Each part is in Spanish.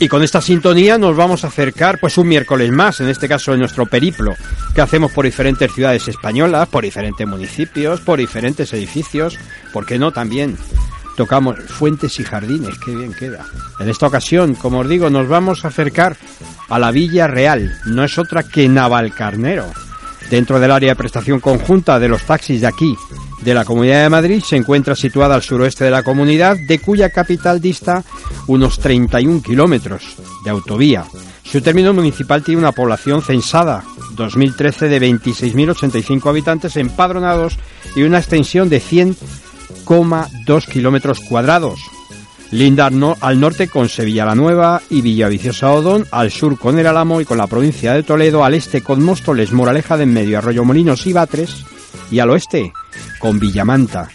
Y con esta sintonía nos vamos a acercar pues un miércoles más, en este caso en nuestro periplo, que hacemos por diferentes ciudades españolas, por diferentes municipios, por diferentes edificios, ¿por qué no también? Tocamos fuentes y jardines, qué bien queda. En esta ocasión, como os digo, nos vamos a acercar a la Villa Real, no es otra que Navalcarnero. Dentro del área de prestación conjunta de los taxis de aquí, de la Comunidad de Madrid se encuentra situada al suroeste de la comunidad, de cuya capital dista unos 31 kilómetros de autovía. Su término municipal tiene una población censada 2013 de 26.085 habitantes empadronados y una extensión de 100,2 kilómetros cuadrados. Linda al norte con Sevilla la Nueva y Villaviciosa Odón, al sur con El Alamo y con la provincia de Toledo, al este con Móstoles, Moraleja de en medio, Arroyo Molinos y Batres, y al oeste con Villamanta.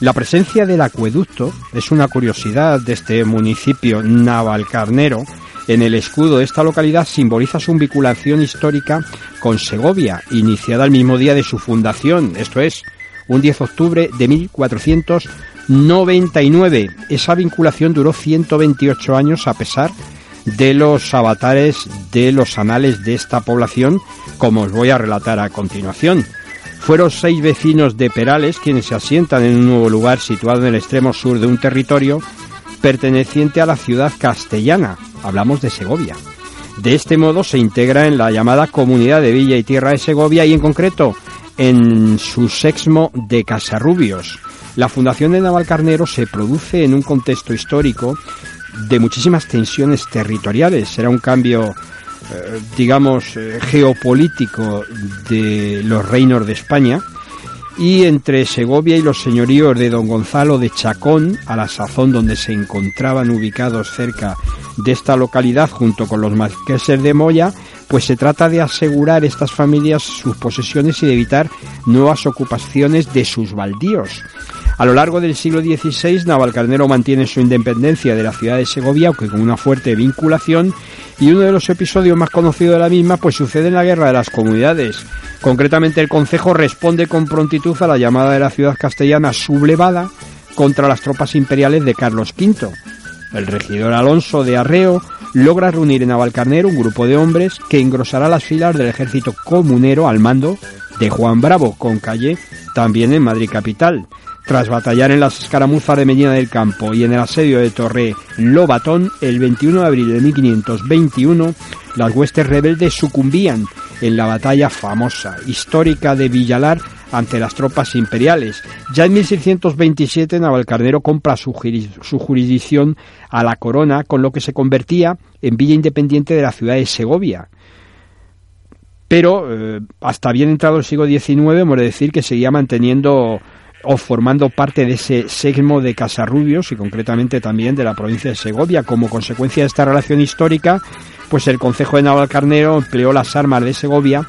La presencia del acueducto es una curiosidad de este municipio navalcarnero. En el escudo de esta localidad simboliza su vinculación histórica con Segovia, iniciada el mismo día de su fundación, esto es, un 10 de octubre de 1499. Esa vinculación duró 128 años a pesar de los avatares de los anales de esta población, como os voy a relatar a continuación. Fueron seis vecinos de Perales quienes se asientan en un nuevo lugar situado en el extremo sur de un territorio perteneciente a la ciudad castellana. Hablamos de Segovia. De este modo se integra en la llamada Comunidad de Villa y Tierra de Segovia y en concreto en su sexmo de Casarrubios. La fundación de Navalcarnero se produce en un contexto histórico de muchísimas tensiones territoriales. Será un cambio eh, digamos, eh, geopolítico de los reinos de España y entre Segovia y los señoríos de don Gonzalo de Chacón, a la sazón donde se encontraban ubicados cerca de esta localidad junto con los marqueses de Moya, pues se trata de asegurar estas familias sus posesiones y de evitar nuevas ocupaciones de sus baldíos. A lo largo del siglo XVI, Navalcarnero mantiene su independencia de la ciudad de Segovia, aunque con una fuerte vinculación, y uno de los episodios más conocidos de la misma pues sucede en la Guerra de las Comunidades. Concretamente el Concejo responde con prontitud a la llamada de la ciudad castellana sublevada contra las tropas imperiales de Carlos V. El regidor Alonso de Arreo logra reunir en Navalcarnero un grupo de hombres que engrosará las filas del ejército comunero al mando de Juan Bravo, con calle también en Madrid capital. Tras batallar en las escaramuzas de Medina del Campo y en el asedio de Torre Lobatón, el 21 de abril de 1521, las huestes rebeldes sucumbían en la batalla famosa, histórica de Villalar ante las tropas imperiales. Ya en 1627 Navalcarnero compra su, jurisdicción a la corona, con lo que se convertía en villa independiente de la ciudad de Segovia. Pero eh, hasta bien entrado el siglo XIX, hemos de decir que seguía manteniendo o formando parte de ese segmo de Casarrubios y concretamente también de la provincia de Segovia. Como consecuencia de esta relación histórica, pues el Concejo de Navalcarnero empleó las armas de Segovia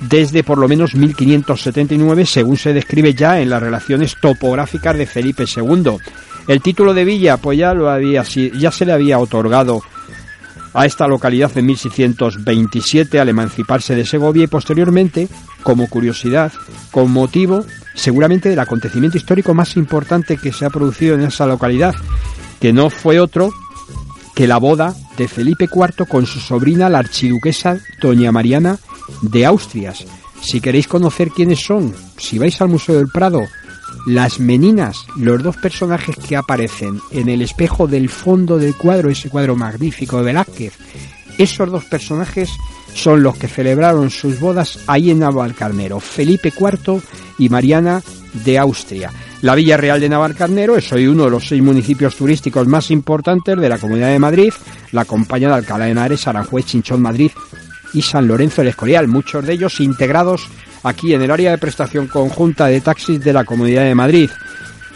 desde por lo menos 1579, según se describe ya en las relaciones topográficas de Felipe II. El título de villa, pues ya lo había, ya se le había otorgado a esta localidad en 1627 al emanciparse de Segovia y posteriormente, como curiosidad, con motivo seguramente del acontecimiento histórico más importante que se ha producido en esa localidad, que no fue otro que la boda de Felipe IV con su sobrina, la archiduquesa Doña Mariana de Austrias. Si queréis conocer quiénes son, si vais al Museo del Prado, las meninas, los dos personajes que aparecen en el espejo del fondo del cuadro, ese cuadro magnífico de Velázquez, esos dos personajes son los que celebraron sus bodas ahí en Navalcarnero, Felipe IV y Mariana de Austria. La Villa Real de Navalcarnero es hoy uno de los seis municipios turísticos más importantes de la Comunidad de Madrid, la compañía de Alcalá de Henares, Aranjuez, Chinchón, Madrid y San Lorenzo del Escorial, muchos de ellos integrados aquí en el área de prestación conjunta de taxis de la Comunidad de Madrid.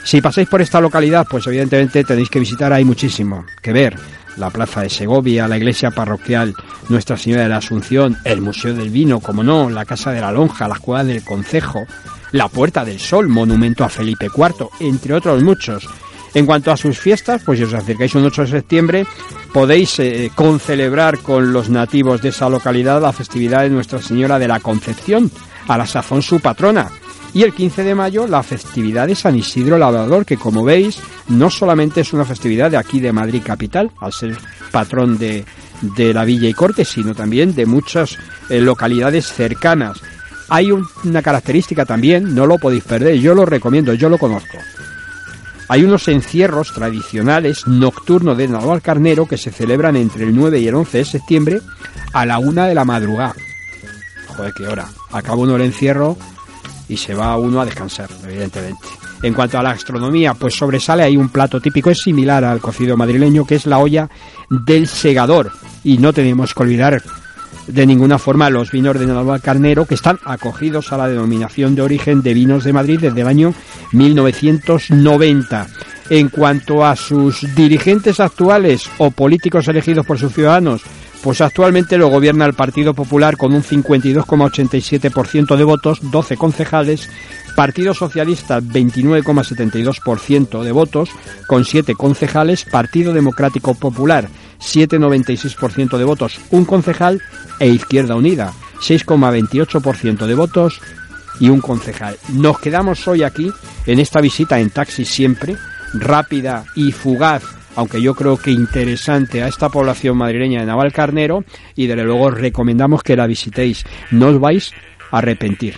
Si pasáis por esta localidad, pues evidentemente tenéis que visitar, hay muchísimo que ver la Plaza de Segovia, la iglesia parroquial Nuestra Señora de la Asunción, el Museo del Vino, como no, la Casa de la Lonja, la Escuela del Concejo, la Puerta del Sol, monumento a Felipe IV, entre otros muchos. En cuanto a sus fiestas, pues si os acercáis un 8 de septiembre, podéis eh, concelebrar con los nativos de esa localidad la festividad de Nuestra Señora de la Concepción, a la sazón su patrona, y el 15 de mayo la festividad de San Isidro Labrador, que como veis no solamente es una festividad de aquí de Madrid capital, al ser patrón de, de la Villa y Corte, sino también de muchas eh, localidades cercanas. Hay una característica también, no lo podéis perder, yo lo recomiendo, yo lo conozco. Hay unos encierros tradicionales nocturnos de Carnero que se celebran entre el 9 y el 11 de septiembre a la una de la madrugada. Joder, qué hora. Acaba uno el encierro y se va uno a descansar, evidentemente. En cuanto a la gastronomía, pues sobresale ahí un plato típico, es similar al cocido madrileño, que es la olla del segador. Y no tenemos que olvidar de ninguna forma los vinos de Carnero que están acogidos a la denominación de origen de vinos de Madrid desde el año 1990. En cuanto a sus dirigentes actuales o políticos elegidos por sus ciudadanos, pues actualmente lo gobierna el Partido Popular con un 52,87% de votos, 12 concejales, Partido Socialista 29,72% de votos, con 7 concejales, Partido Democrático Popular 7,96% de votos, un concejal, e Izquierda Unida 6,28% de votos y un concejal. Nos quedamos hoy aquí en esta visita en taxi siempre, rápida y fugaz aunque yo creo que interesante a esta población madrileña de Navalcarnero y desde luego recomendamos que la visitéis. No os vais a arrepentir.